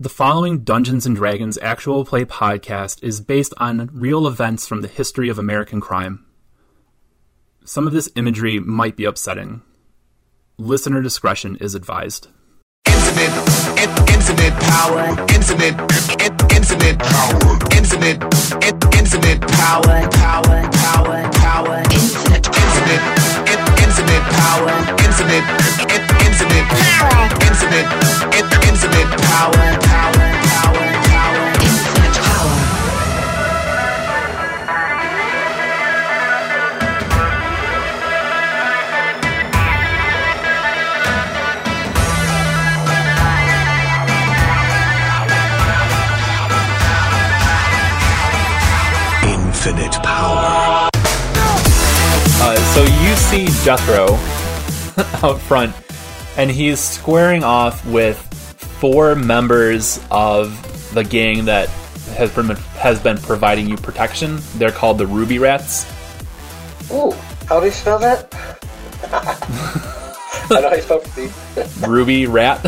The following Dungeons and Dragons actual play podcast is based on real events from the history of American crime. Some of this imagery might be upsetting. Listener discretion is advised. Power, power, power, power, power, power, infinite power, infinite, in, infinite power, infinite, infinite power, power, power, so you see Jethro out front, and he's squaring off with four members of the gang that has been has been providing you protection. They're called the Ruby Rats. Ooh, how do you spell that? I know how you spell it. Ruby Rat.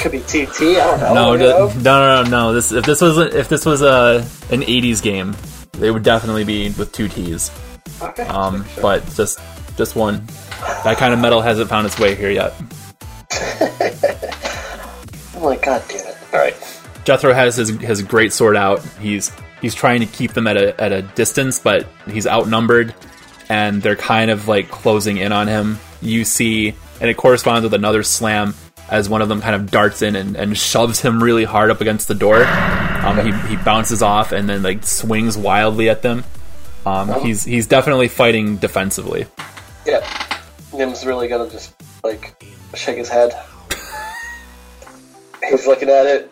Could be TT. I don't know. no, you d- know? no, no, no, no. This if this was a, if this was a an '80s game, they would definitely be with two T's. Okay. Um, sure. but just just one. That kind of metal hasn't found its way here yet. I'm like, God damn it. All right. Jethro has his his great sword out. He's he's trying to keep them at a at a distance, but he's outnumbered, and they're kind of like closing in on him. You see, and it corresponds with another slam as one of them kind of darts in and, and shoves him really hard up against the door. Um, he he bounces off and then like swings wildly at them. Um, he's he's definitely fighting defensively. Yeah. Nim's really gonna just like shake his head. He's looking at it.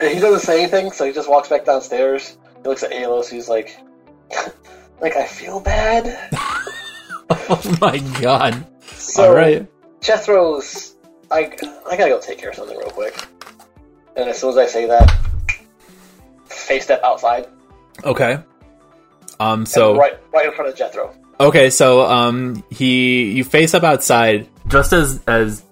And he doesn't say anything, so he just walks back downstairs. He looks at Alos. He's like, like I feel bad. Oh my god! So All right. Jethro's. I I gotta go take care of something real quick. And as soon as I say that, face step outside, Okay. Um. So right right in front of Jethro. Okay, so um, he you face up outside just as as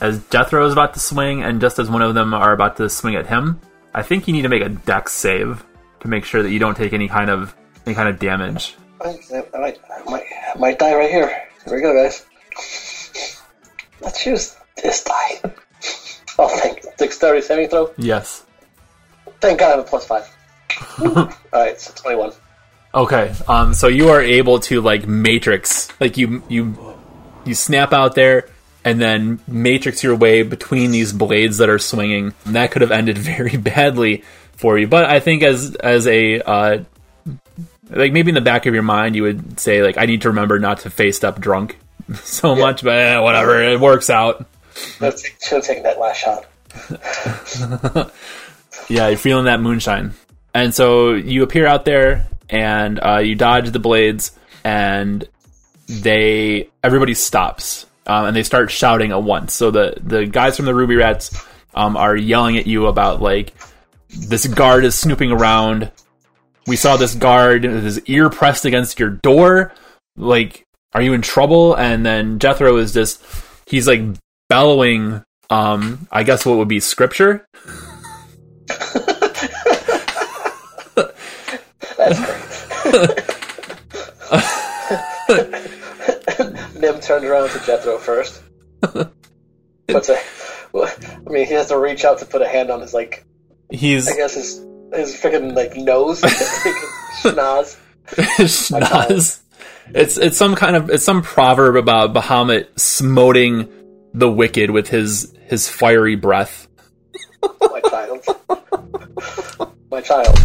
as Jethro is about to swing, and just as one of them are about to swing at him. I think you need to make a dex save to make sure that you don't take any kind of any kind of damage. I, I, might, I, might, I might die right here. Here we go, guys. Let's use this die. Oh, thank Dexterity saving throw. Yes. Thank God I have a plus five. Alright, so 21. Okay. Um. So you are able to like matrix, like you you you snap out there. And then matrix your way between these blades that are swinging. And that could have ended very badly for you. But I think as as a uh, like maybe in the back of your mind you would say like I need to remember not to face up drunk so much, but eh, whatever, it works out. Should have taken that last shot. Yeah, you're feeling that moonshine. And so you appear out there and uh, you dodge the blades and they everybody stops um, and they start shouting at once. So the the guys from the Ruby Rats um, are yelling at you about like this guard is snooping around. We saw this guard with his ear pressed against your door. Like, are you in trouble? And then Jethro is just he's like bellowing. Um, I guess what would be scripture. That's great. Nim turned around to Jethro first. Puts a, I mean, he has to reach out to put a hand on his, like, He's I guess his, his freaking, like, nose. schnoz. schnoz. It's it's some kind of it's some proverb about Bahamut smoting the wicked with his his fiery breath. My child. My child.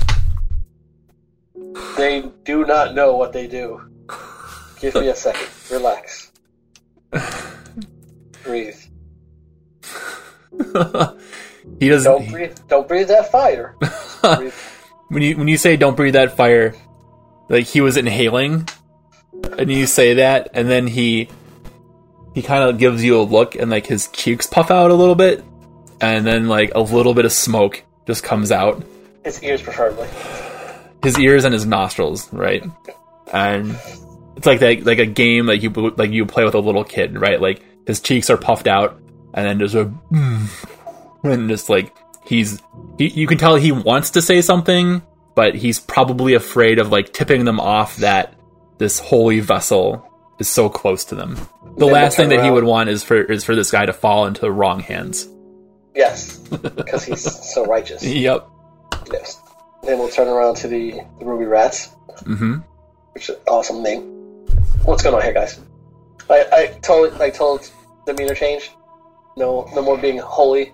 They do not know what they do. Give me a second. Relax. Breathe. he doesn't Don't breathe. Don't breathe that fire. Breathe. when you when you say don't breathe that fire, like he was inhaling, and you say that, and then he he kind of gives you a look, and like his cheeks puff out a little bit, and then like a little bit of smoke just comes out. His ears, preferably. His ears and his nostrils, right? And it's like that, like a game that you like you play with a little kid, right? Like his cheeks are puffed out, and then there's a mm, and just like he's he, you can tell he wants to say something, but he's probably afraid of like tipping them off that this holy vessel is so close to them. The Then last thing that he would want is for is for this guy to fall into the wrong hands. Yes, because he's so righteous. Yep. Yes. Then we'll turn around to the, the Ruby Rats, mm-hmm. which is an awesome name. What's going on here, guys? I, I told I told demeanor change. No, no more being holy.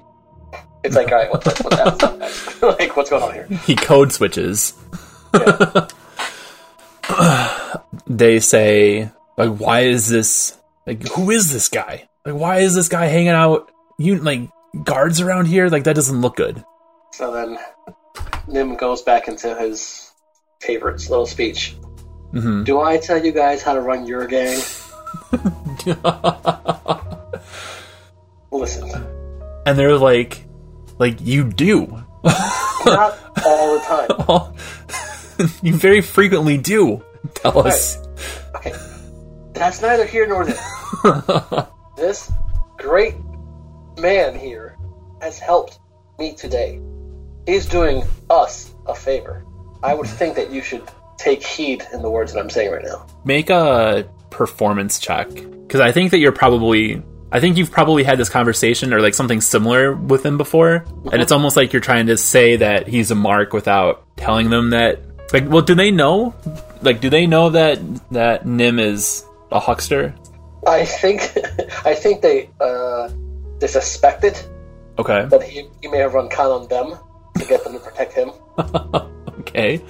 It's like, all right, what's what's that? like, what's going on here? He code switches. Yeah. They say like, why is this like who is this guy? Like, why is this guy hanging out? You like guards around here? Like that doesn't look good. So then, Nim goes back into his favorite little speech. hmm Do I tell you guys how to run your gang? Listen, and they're like, like you do. not all the time. you very frequently do. Tell us. Okay, that's neither here nor there. this great man here has helped me today. He's doing us a favor. I would think that you should take heed in the words that I'm saying right now. Make a performance check because I think that you're probably. I think you've probably had this conversation or like something similar with him before, and it's almost like you're trying to say that he's a mark without telling them that. Like, well, do they know? Like, do they know that that Nim is a huckster? I think, I think they uh, they suspected Okay, that he, he may have run con on them to get them to protect him. okay,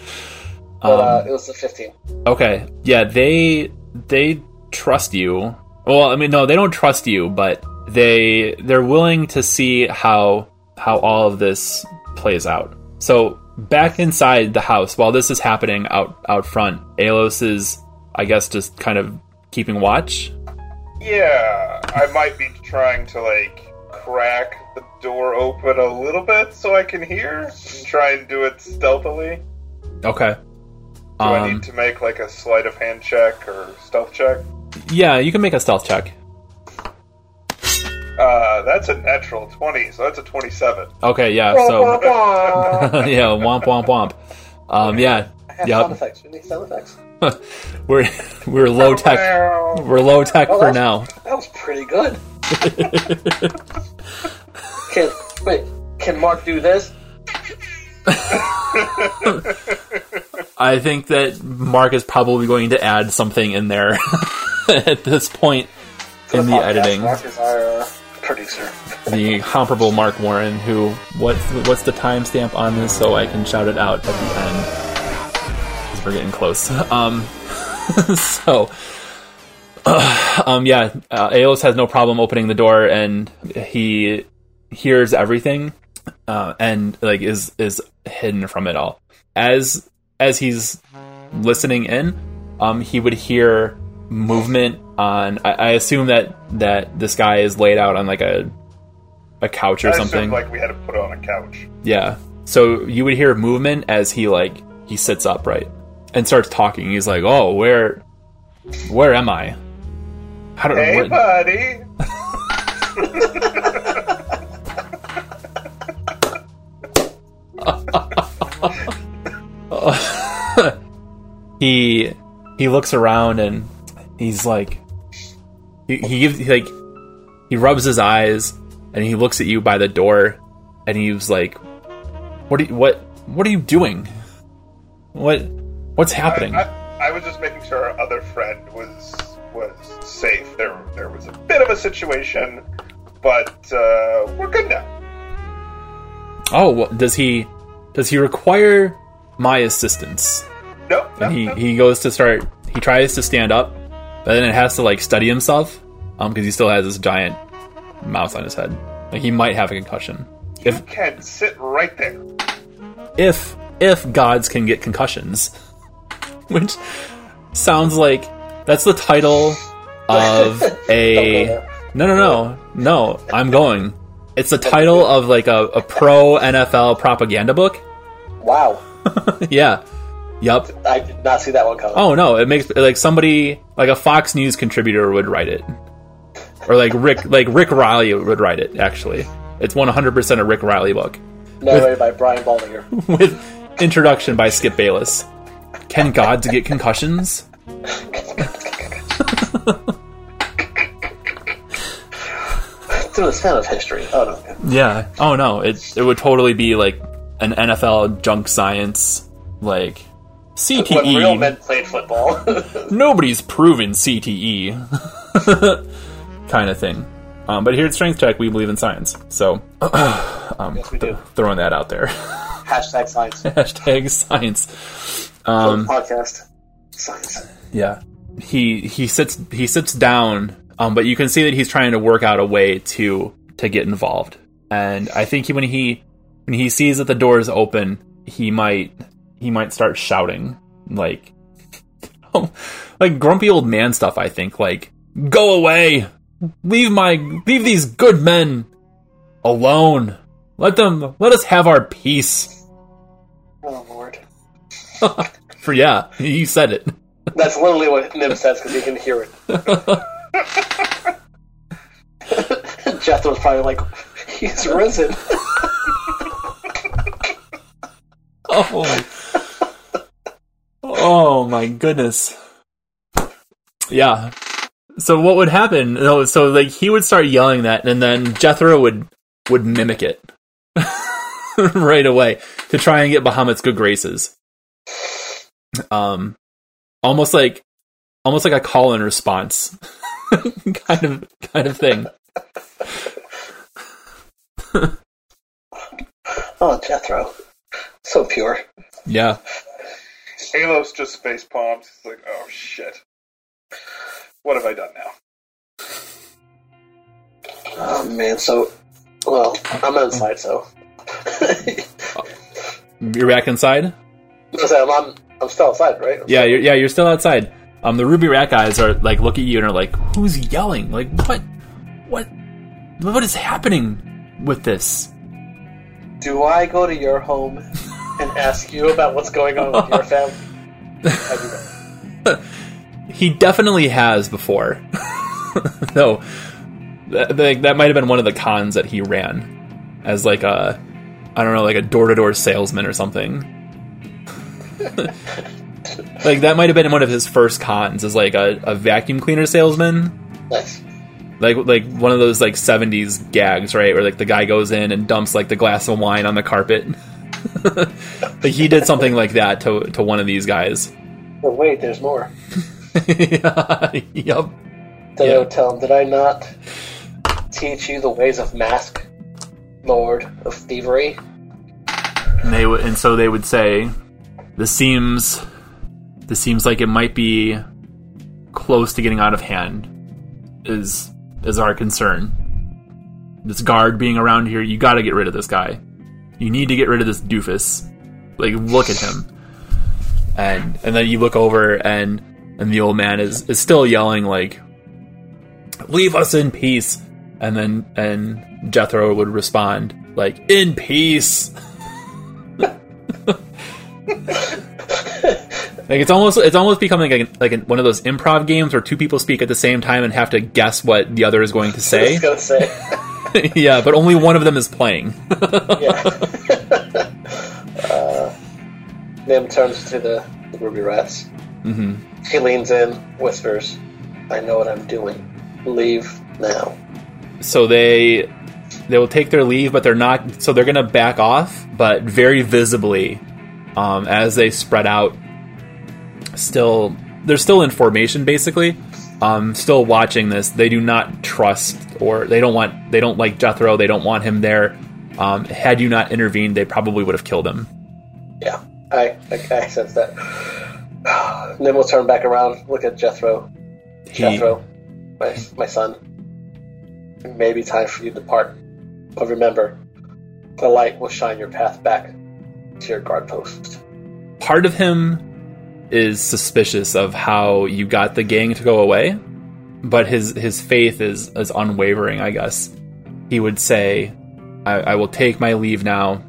But uh, Um, it was a 15. okay. Yeah, they they trust you. Well, I mean, no, they don't trust you, but they they're willing to see how how all of this plays out. So back inside the house, while this is happening out out front, Alos is, I guess, just kind of keeping watch. Yeah, I might be trying to like crack the door open a little bit so I can hear and try and do it stealthily. Okay. Do I Um, need to make like a sleight of hand check or stealth check? yeah, you can make a stealth check. Uh, that's a natural 20, so that's a 27. Okay, yeah. So yeah, womp womp womp. Um, yeah, I have Yep. sound effects. We need sound effects. we're we're low tech. We're low tech Oh, for now. That was pretty good. can wait? Can Mark do this? I think that Mark is probably going to add something in there at this point in the podcast? editing. Mark is our uh, producer. The comparable Mark Warren, who what's what's the timestamp on this so I can shout it out at the end because we're getting close. Um, so. um, yeah, uh, Aeolus has no problem opening the door, and he hears everything, uh, and like is is hidden from it all. As as he's listening in, um, he would hear movement on. I, I assume that that this guy is laid out on like a a couch or I something. like we had to put it on a couch. Yeah. So you would hear movement as he like he sits up right and starts talking. He's like, "Oh, where, where am I? How do Hey, what- buddy! He he looks around and he's like he, he gives like he rubs his eyes and he looks at you by the door and he's like what are you, what what are you doing what what's happening I, I, I was just making sure our other friend was was safe. There there was a bit of a situation, but uh, we're good now. oh wha- does he does he require my assistance? No, no, and he no. he goes to start he tries to stand up but then it has to like study himself um because he still has this giant mouse on his head. Like he might have a concussion. You if can sit right there. if if gods can get concussions which sounds like that's the title of a no no no no i'm going. It's the title of like a, a pro nfl propaganda book Wow, yeah yep I did not see that one coming. oh no it makes like somebody like a fox news contributor would write it or like Rick like Rick Reilly would write it. Actually, it's one hundred percent a Rick Reilly book Narrated by Brian Baldinger. with introduction by Skip Bayless. Can gods get concussions? Through the fan of history. Oh no. Yeah. Oh no, it it would totally be like an NFL junk science like CTE. When real men played football. nobody's proven CTE kind of thing. Um, but here at Strength Check, we believe in science. So, um, yes, we do. throwing that out there. Hashtag science. Hashtag science. Um, podcast. Science. yeah, he he sits he sits down, um, but you can see that he's trying to work out a way to to get involved. And I think he, when he when he sees that the door is open, he might he might start shouting like like grumpy old man stuff. I think like go away, leave my leave these good men alone. Let them let us have our peace. Oh lord. For yeah, you said it. That's literally what Nim says because he can hear it. Jethro's probably like, he's risen. Oh, oh my goodness. Yeah. So what would happen? So like he would start yelling that, and then Jethro would would mimic it right away to try and get Bahamut's good graces. Um, almost like almost like a call and response kind of kind of thing. Oh, Jethro. So pure. Yeah. Alos just face palms. It's like, oh shit. What have I done now? Oh, man. So, well, I'm inside, so. You're back inside. I'm, I'm, I'm still outside, right? I'm Yeah, you're, yeah, you're still outside. Um, the Ruby Rat guys are like look at you and are like, "Who's yelling? Like, what, what, what is happening with this?" Do I go to your home and ask you about what's going on with your family? I do that. He definitely has before. no, that, that, that might have been one of the cons that he ran as like a, I don't know, like a door to door salesman or something. like that might have been one of his first cons as like a, a vacuum cleaner salesman. Nice. Like like one of those like 70s gags right? Where like the guy goes in and dumps like the glass of wine on the carpet. Like he did something like that to to one of these guys. But wait, there's more. yeah, yep Then I tell him, did I not teach you the ways of mask, lord of thievery? and they would and so they would say this seems this seems like it might be close to getting out of hand is is our concern. This guard being around here you got to get rid of this guy. You need to get rid of this doofus. Like look at him. And and then you look over and and the old man is is still yelling like leave us in peace. And then and jethro would respond like in peace like it's almost it's almost becoming like, a, like one of those improv games where two people speak at the same time and have to guess what the other is going to say say. yeah but only one of them is playing yeah. uh, Nim turns to the, the ruby rats. hmm He leans in, whispers, I know what I'm doing. Leave now. so they they will take their leave but they're not so they're gonna back off but very visibly um, as they spread out still they're still in formation basically um, still watching this they do not trust or they don't want they don't like jethro they don't want him there um, had you not intervened they probably would have killed him Yeah, I, I, I sense that. then we'll turn back around, look at Jethro. He- Jethro, my, my son. It may be time for you to depart. But remember, the light will shine your path back to your guard post. part of him is suspicious of how you got the gang to go away, but his his faith is is unwavering. I guess he would say, I, "I will take my leave now.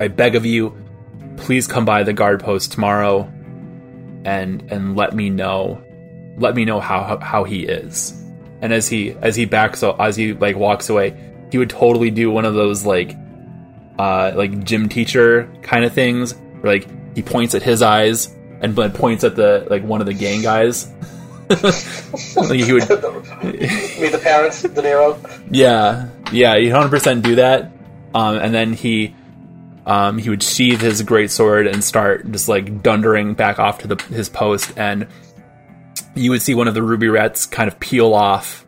I beg of you, please come by the guard post tomorrow, and and let me know, let me know how how he is." and as he as he backs as he like walks away, he would totally do one of those like uh like gym teacher kind of things where like he points at his eyes and but points at the like one of the gang guys. like he would Meet the parents, De Niro. yeah, yeah, he hundred percent do that. Um, and then he, um, he would sheathe his great sword and start just like dundering back off to the his post, and you would see one of the ruby rats kind of peel off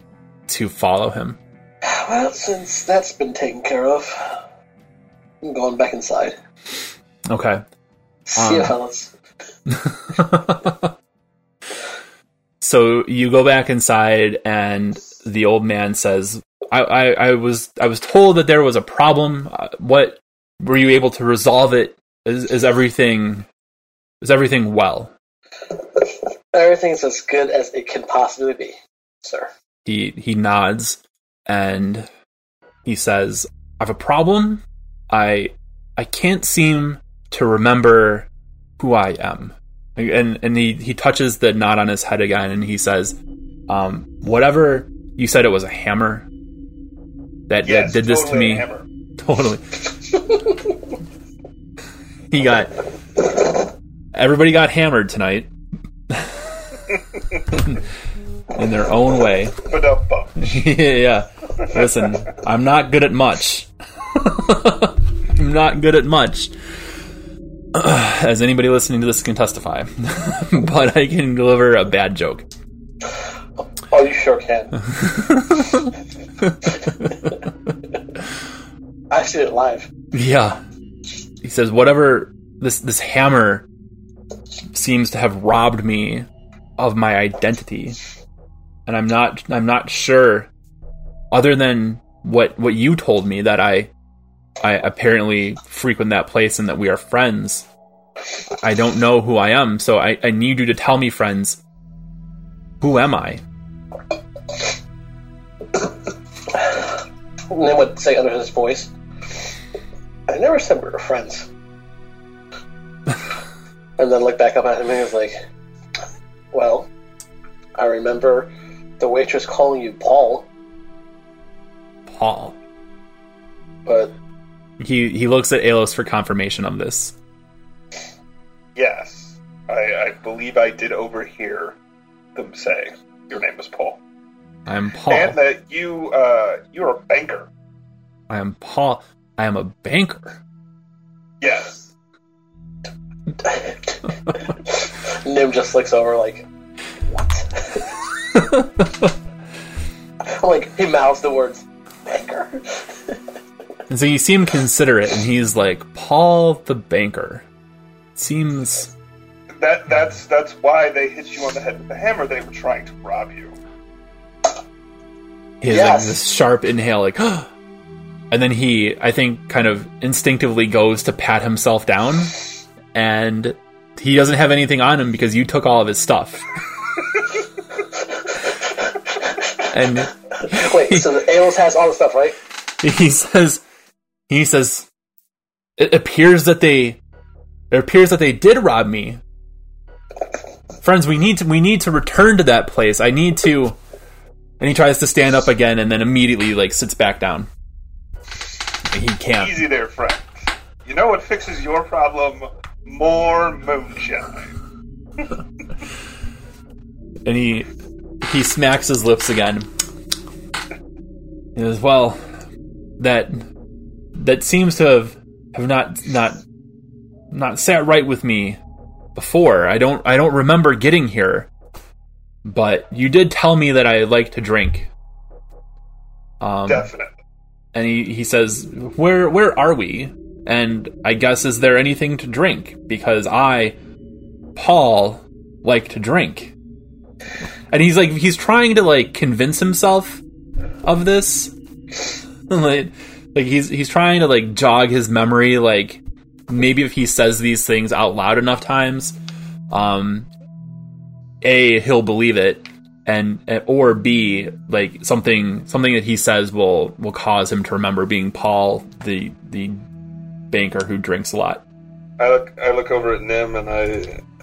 to follow him. Well, since that's been taken care of, I'm going back inside. Okay. Um, fellas. So you go back inside, and the old man says, I, I, I was I was told that there was a problem. Uh, What were you able to resolve it? Is, is everything is everything well? Everything's as good as it can possibly be, sir. he he nods and he says i have a problem i i can't seem to remember who i am. And and he he touches the knot on his head again and he says um whatever you said it was a hammer that, Yes, that did this to totally me. totally. He got everybody got hammered tonight. In their own way. Yeah. Listen, I'm not good at much. I'm not good at much. As anybody listening to this can testify. but I can deliver a bad joke. Oh, you sure can. I see it live. Yeah. He says whatever this this hammer seems to have robbed me of my identity. And I'm not I'm not sure other than what what you told me that I I apparently frequent that place and that we are friends. I don't know who I am, so I, I need you to tell me, friends, who am I? Then would say under his voice, I never said we were friends. and then look back up at him and he was like, Well, I remember the waitress calling you Paul, Paul. but He he looks at Alos for confirmation of this. Yes, I, I believe I did overhear them say your name was Paul, I'm Paul. and that you uh, you're a banker. I am Paul. I am a banker. Yes, Nim just looks over like, What? like, he mouths the words, Banker. And so you seem considerate, and he's like, Paul the banker. Seems that that's that's why they hit you on the head with the hammer. They were trying to rob you. he has Yes. like this sharp inhale, like, and then he, I think, kind of instinctively goes to pat himself down, and he doesn't have anything on him because you took all of his stuff. and Wait, so the Alos has all the stuff, right? he says he says it appears that they it appears that they did rob me friends we need to we need to return to that place i need to and he tries to stand up again and then immediately like sits back down he can't Easy there, friend. You know what fixes your problem? More moonshine. and he he smacks his lips again he says well that that seems to have have not not not sat right with me before. I don't i don't remember getting here but you did tell me that i like to drink. Um Definite. and he, he says where where are we? And i guess is there anything to drink? Because i paul like to drink. And he's like he's trying to like convince himself of this. Like, like he's he's trying to like jog his memory like maybe if he says these things out loud enough times um a he'll believe it and or b like something something that he says will will cause him to remember being paul the the banker who drinks a lot I look I look over at Nim and I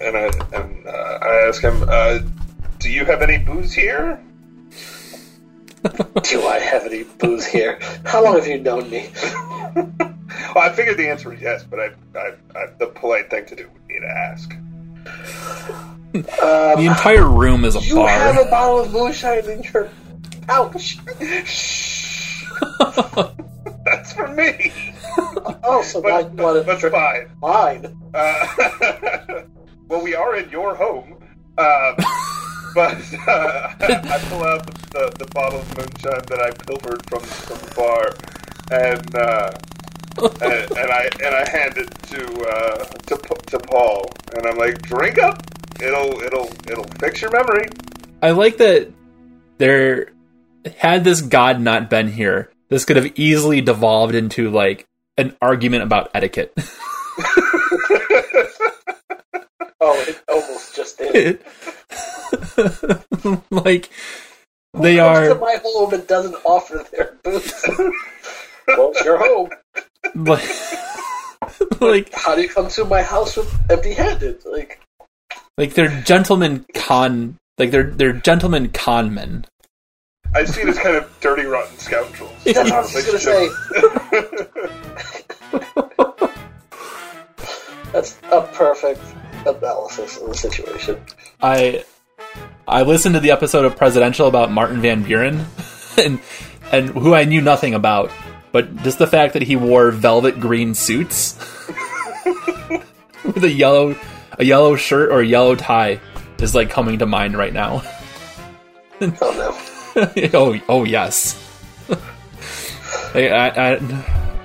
and I and uh, I ask him, uh, "Do you have any booze here?" Do I have any booze here? How long have you known me? Well, I figured the answer was yes, but I, I, I, the polite thing to do would be to ask. The entire room is a You bar. You have a bottle of moonshine in your pouch. Shh. That's for me. Oh, so now But, you want to that's drink fine. mine? Uh, well, we are in your home. Um, but uh, I pull out the, the bottle of moonshine that I pilfered from, from the bar, and, uh, and and I and I hand it to uh, to to Paul, and I'm like, drink up. It'll it'll it'll fix your memory. I like that there had this god not been here, this could have easily devolved into like an argument about etiquette. Oh, it almost just did. like they Comes are my home and doesn't offer their booze. well, it's your home. Like like How do you come to my house with empty-handed? Like, like they're gentlemen con like they're they're gentlemen con men. I see it as kind of dirty, rotten scoundrels. that's what I was gonna say. That's a perfect analysis of the situation. I I listened to the episode of Presidential about Martin Van Buren and and who I knew nothing about, but just the fact that he wore velvet green suits with a yellow a yellow shirt or a yellow tie is like coming to mind right now. Oh no. oh oh yes. I, I,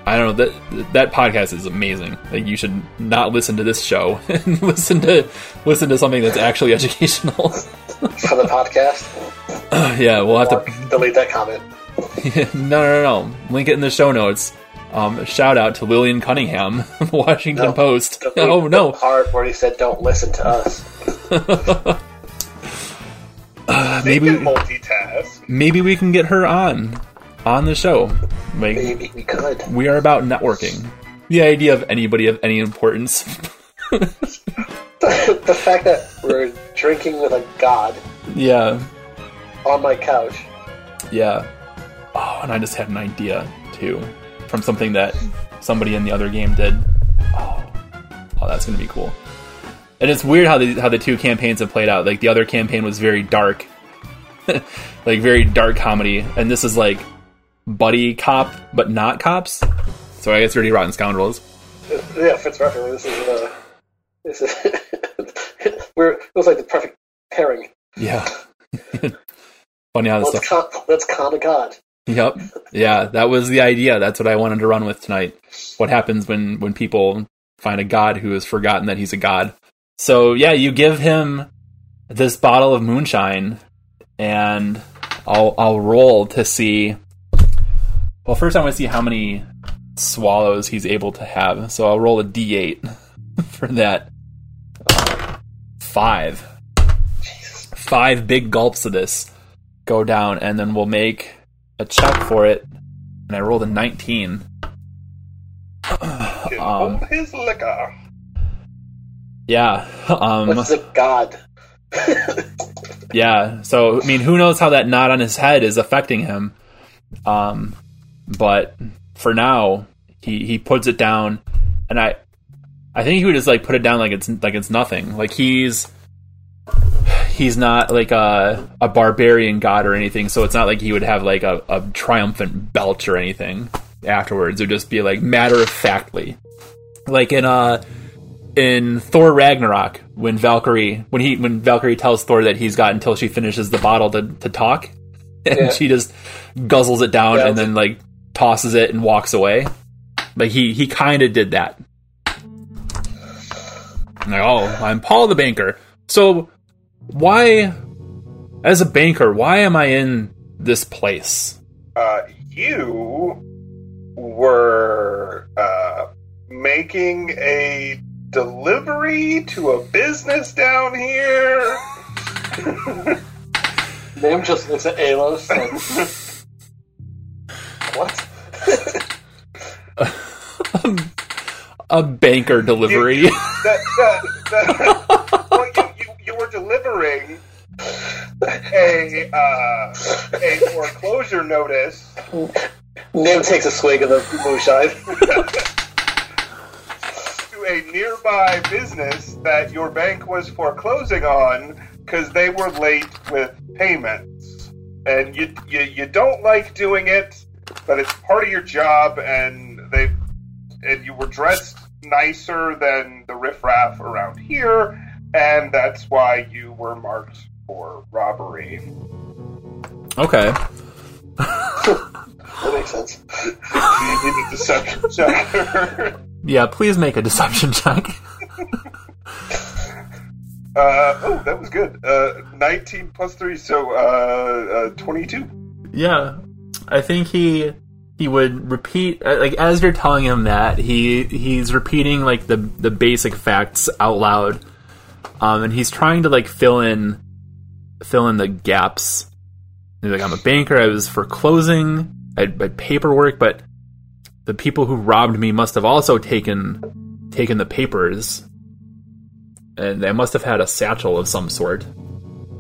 I don't know that that podcast is amazing. Like you should not listen to this show and listen to listen to something that's actually educational. For the podcast, yeah, we'll have Mark, to delete that comment. no, no, no. Link it in the show notes. Um, shout out to Lillian Cunningham, Washington No. Post. Oh no, part where he said, "Don't listen to us." They maybe multitask. maybe we can get her on on the show. Like Maybe we could. we are about networking. The idea of anybody of any importance. the fact that we're drinking with a god yeah, on my couch. yeah. Oh, and I just had an idea too from something that somebody in the other game did. Oh, oh that's gonna be cool. And it's weird how the how the two campaigns have played out. Like the other campaign was very dark, like very dark comedy, and this is like buddy cop, but not cops. So I guess Dirty Rotten Scoundrels. Yeah, fits perfectly. This is uh, this is we're it was like the perfect pairing. Yeah. Funny how this stuff. con, let's con a god. Yep. Yeah, that was the idea. That's what I wanted to run with tonight. What happens when when people find a god who has forgotten that he's a god? So yeah, you give him this bottle of moonshine, and I'll I'll roll to see. Well, first I want to see how many swallows he's able to have. So I'll roll a d8 for that. Five. Five big gulps of this go down, and then we'll make a check for it. And I rolled a 19. Um, his liquor. Yeah. Um, What's a god? yeah. So, I mean, who knows how that knot on his head is affecting him. Um, but for now, he, he puts it down, and I, I think he would just like put it down like it's like it's nothing. Like he's he's not like a a barbarian god or anything, so it's not like he would have like a, a triumphant belch or anything afterwards. It would just be like matter of factly, like in uh in Thor Ragnarok when Valkyrie when he when Valkyrie tells Thor that he's got until she finishes the bottle to to talk, and Yeah. she just guzzles it down Yeah. and then like tosses it and walks away. Like he he kind of did that. Like, oh, I'm Paul the banker. So why, as a banker, why am I in this place? Uh, you were uh, making a delivery to a business down here. Nim just looks at Alos. Like, what? A banker delivery. You- that, that, that, delivering a uh, a foreclosure notice Nim takes a swig of the moonshine. to a nearby business that your bank was foreclosing on because they were late with payments. And you, you you don't like doing it, but it's part of your job, and they and you were dressed nicer than the riffraff around here, and that's why you were marked for robbery. Okay. That makes sense. You need a deception check. Yeah, please make a deception check. Uh, oh, that was good. Uh, 19 plus 3, so uh, uh, 22. Yeah, I think he he would repeat uh, like as you're telling him that he he's repeating like the the basic facts out loud, um, and he's trying to like fill in fill in the gaps. He's like, I'm a banker. I was foreclosing. I had, I had paperwork, but the people who robbed me must have also taken taken the papers, and they must have had a satchel of some sort.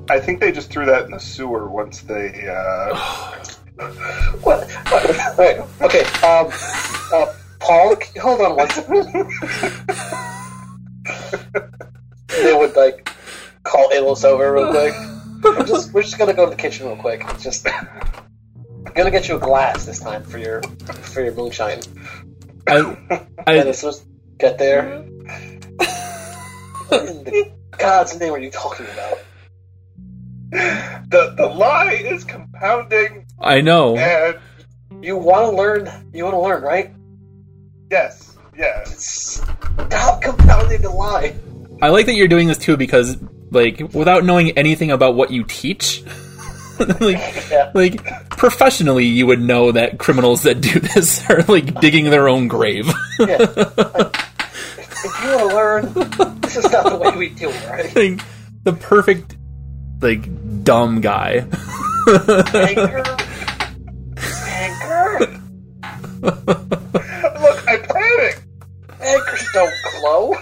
I think they just threw that in the sewer once they. Uh, What? what? Wait, okay, um, uh, Paul, hold on one second. They would, like, call Ilos over real quick. We're just, we're just gonna go to the kitchen real quick. It's just. I'm gonna get you a glass this time for your for your moonshine. I, And I as soon as get there, what in the God's name are you talking about? the, the lie is compounding, I know. and You want to learn? You want to learn, right? yes, yes. Stop compounding the lie. I like that you're doing this too because, like, without knowing anything about what you teach, like, Yeah. like professionally, you would know that criminals that do this are like digging their own grave. Yeah. Like, if you want to learn, this is not the way we do it, right? like, the perfect, like, dumb guy. Anchor. Anchor. Look, I panicked. Anchors don't glow.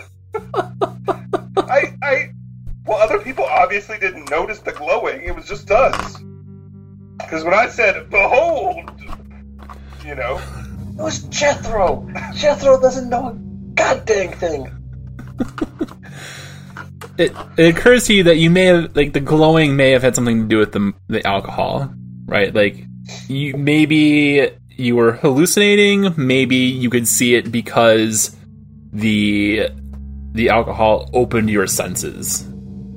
Obviously didn't notice the glowing. It was just us. Because when I said, "Behold," you know, It was Jethro. Jethro doesn't know a goddamn thing. it, it occurs to you that you may have, like, the glowing may have had something to do with the the alcohol, right? Like, you maybe you were hallucinating. Maybe you could see it because the the alcohol opened your senses.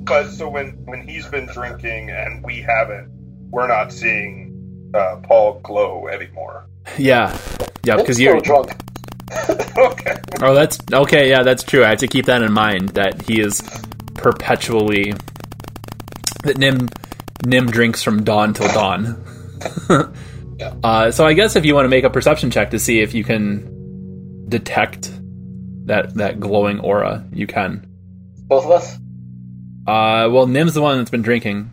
But so when when he's been drinking and we haven't, we're not seeing uh, Paul glow anymore. Yeah, yeah, because you're. drunk. okay. Oh, that's okay. Yeah, that's true. I have to keep that in mind that he is perpetually that Nim Nim drinks from dawn till dawn. uh, so I guess if you want to make a perception check to see if you can detect that that glowing aura, you can. Both of us. Uh, well, Nim's the one that's been drinking.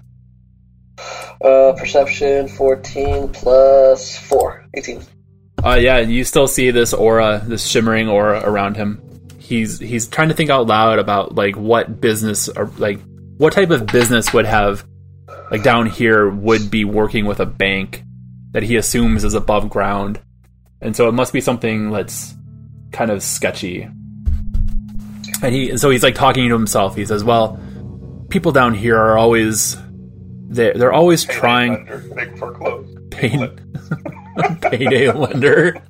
Uh, perception 14 plus 4. 18. Uh, yeah, you still see this aura, this shimmering aura around him. He's he's trying to think out loud about like what business or like what type of business would have like down here would be working with a bank that he assumes is above ground, and so it must be something that's kind of sketchy. And he so he's like talking to himself. He says, "Well, people down here are always they they're always trying." Under big foreclose. Pay- payday lender.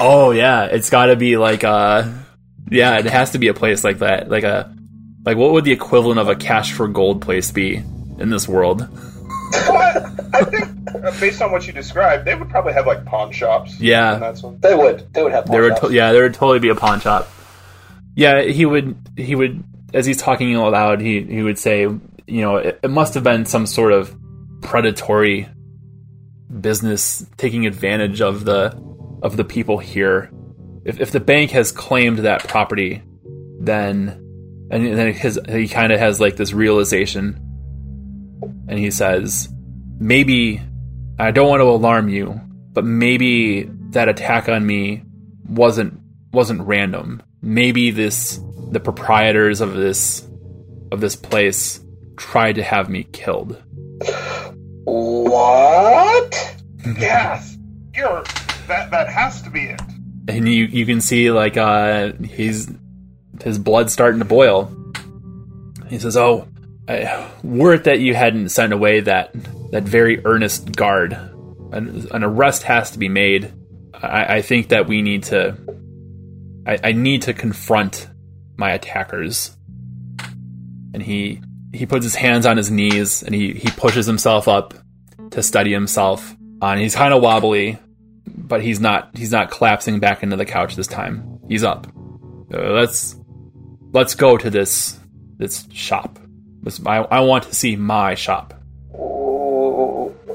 oh yeah, it's got to be like uh yeah, it has to be a place like that. Like a like what would the equivalent of a cash for gold place be in this world? But I think, based on what you described, they would probably have like pawn shops. Yeah. They would. They would have There would to- yeah, there would totally be a pawn shop. Yeah, he would he would as he's talking out loud, he he would say, you know, it, it must have been some sort of predatory business taking advantage of the of the people here. If if the bank has claimed that property, then and then his he kind of has like this realization, and he says, maybe I don't want to alarm you, but maybe that attack on me wasn't wasn't random. Maybe this the proprietors of this of this place tried to have me killed. What? Yes, you're that. That has to be it. And you you can see like uh he's his blood starting to boil. He says, "Oh, I, were it that you hadn't sent away that that very earnest guard, an, an arrest has to be made. I, I think that we need to. I, I need to confront my attackers." And he he puts his hands on his knees and he he pushes himself up to steady himself. Uh, and he's kind of wobbly, but he's not he's not collapsing back into the couch this time. He's up. Uh, let's let's go to this this shop. This, I, I want to see my shop.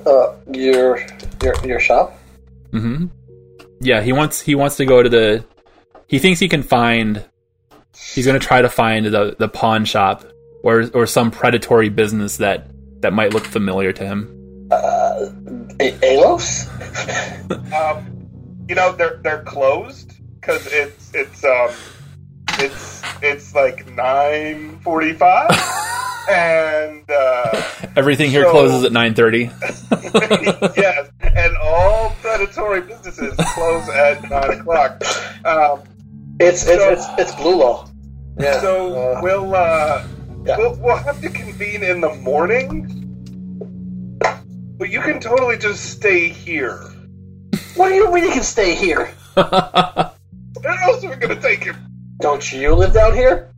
Uh, your your your shop? hmm Yeah, he wants he wants to go to the. He thinks he can find. He's going to try to find the the pawn shop or or some predatory business that that might look familiar to him. Uh, Alos? Um, you know they're they're closed because it's it's um it's it's like nine forty five and uh, Everything here So- closes at nine thirty. yes, and all predatory businesses close at nine o'clock. Um, It's it's So- it's, it's blue law. Yeah. so uh, we'll uh, Yeah. we'll we'll have to convene in the morning. But you can totally just stay here. what do you mean you can stay here? Where else are we gonna take him? Don't you live down here?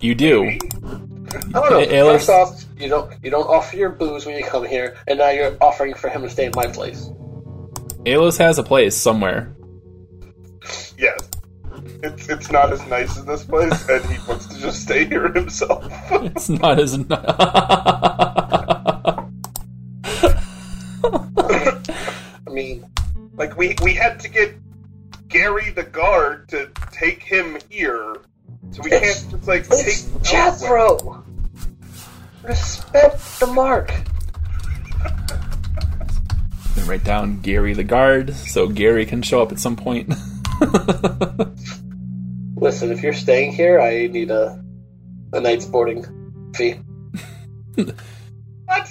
you do. I don't know. Alos- First off, you don't you don't offer your booze when you come here, and now you're offering for him to stay in my place. Alos has a place somewhere. Yes. It's it's not as nice as this place, and he wants to just stay here himself. It's not as. nice. I mean, like we we had to get Gary the guard to take him here, so we can't It's- just like it's take Jethro. Respect the mark. Write down Gary the guard, so Gary can show up at some point. Listen, if you're staying here, I need a a night's boarding fee. What?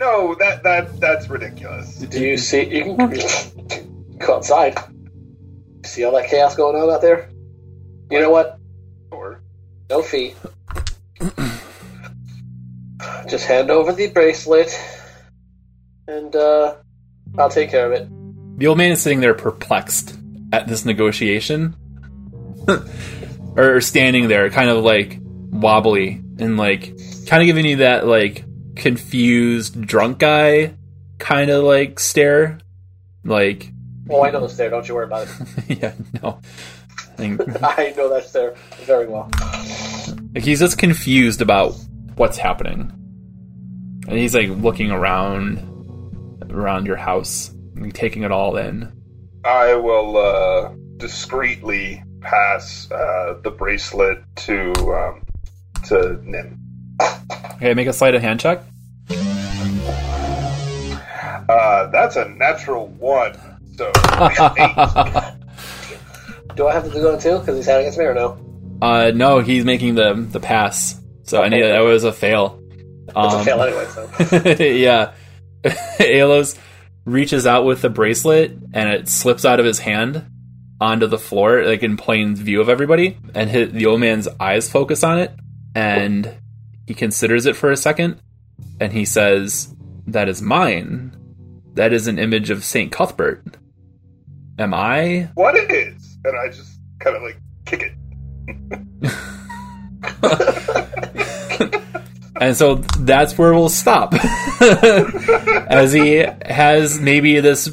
No, that that that's ridiculous. Do you see? You can go outside. See all that chaos going on out there? You know what? Or No fee. Just hand over the bracelet, and uh, I'll take care of it. the old man is sitting there perplexed at this negotiation, or standing there, kind of like wobbly and like kind of giving you that like confused drunk guy kind of like stare. Like, Oh, I know the stare. Don't you worry about it. yeah, no. I think I know that stare very well. Like he's just confused about what's happening. And he's like looking around around your house, and taking it all in. I will uh, discreetly pass uh, the bracelet to um, to Nim. Okay, make a sleight of hand check. Uh, that's a natural one. So. Do I have to do that too? Because he's had against me or no? uh no, he's making the the pass. So I need that was a fail. It's Um, a fail anyway. So yeah. Alos reaches out with the bracelet and it slips out of his hand onto the floor, like in plain view of everybody. And hit, the old man's eyes focus on it and he considers it for a second and he says, That is mine. That is an image of St. Cuthbert. Am I? what it is? And I just kind of like kick it. And so that's where we'll stop. As he has maybe this,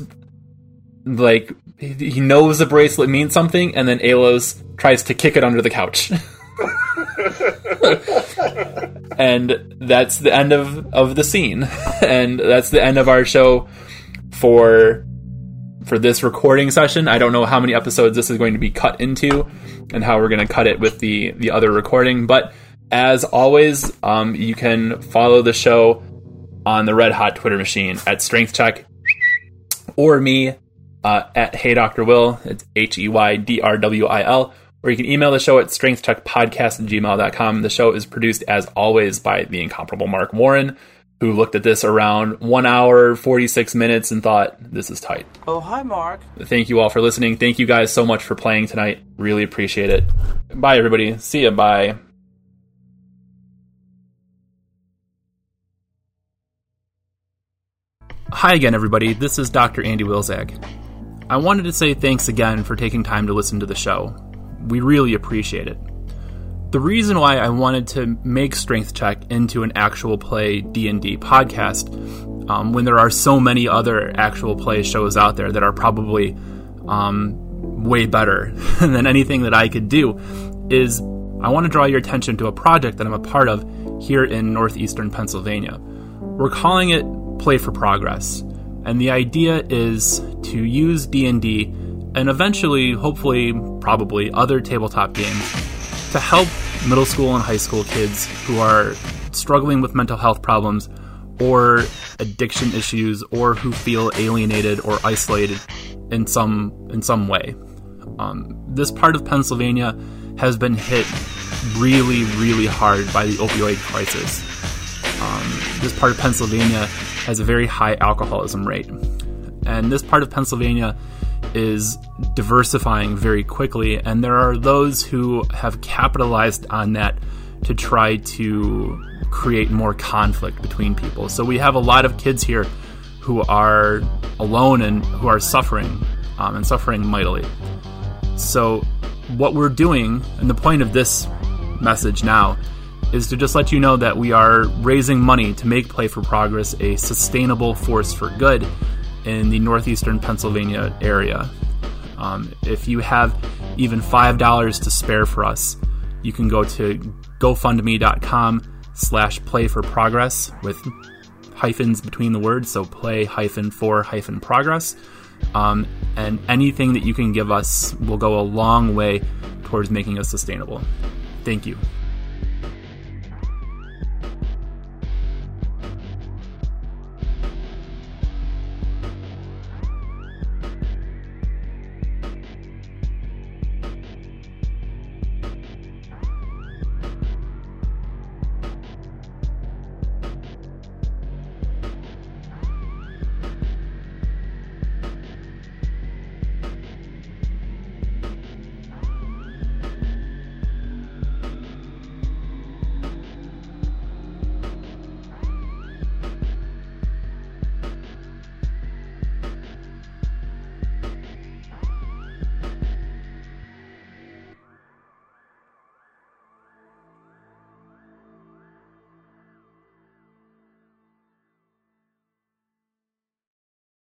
like, he knows the bracelet means something, and then Alos tries to kick it under the couch. and that's the end of, of the scene. And that's the end of our show for for this recording session. I don't know how many episodes this is going to be cut into and how we're going to cut it with the the other recording, but as always, um, you can follow the show on the Red Hot Twitter machine at Strength Check or me uh, at Hey Dr. Will. It's H E Y D R W I L. or you can email the show at strengthcheckpodcast at gmail.com. The show is produced, as always, by the incomparable Mark Warren, who looked at this around one hour, 46 minutes, and thought, this is tight. Oh, hi, Mark. Thank you all for listening. Thank you guys so much for playing tonight. Really appreciate it. Bye, everybody. See ya. Bye. Hi again, everybody. This is Dr. Andy Wilzag. I wanted to say thanks again for taking time to listen to the show. We really appreciate it. The reason why I wanted to make Strength Check into an actual play D&D podcast, um, when there are so many other actual play shows out there that are probably um, way better than anything that I could do, is I want to draw your attention to a project that I'm a part of here in northeastern Pennsylvania. We're calling it Play for Progress, and the idea is to use D&D and eventually, hopefully, probably other tabletop games to help middle school and high school kids who are struggling with mental health problems or addiction issues or who feel alienated or isolated in some in some way. Um, this part of Pennsylvania has been hit really, really hard by the opioid crisis. Um, this part of Pennsylvania has a very high alcoholism rate, and this part of Pennsylvania is diversifying very quickly, and there are those who have capitalized on that to try to create more conflict between people. So we have a lot of kids here who are alone and who are suffering, um, and suffering mightily. So, what we're doing, and the point of this message now, is to just let you know that we are raising money to make Play for Progress a sustainable force for good in the northeastern Pennsylvania area. Um, if you have even $5 to spare for us, you can go to gofundme.com slash play for progress with hyphens between the words, so play hyphen for hyphen progress. Um, and anything that you can give us will go a long way towards making us sustainable. Thank you.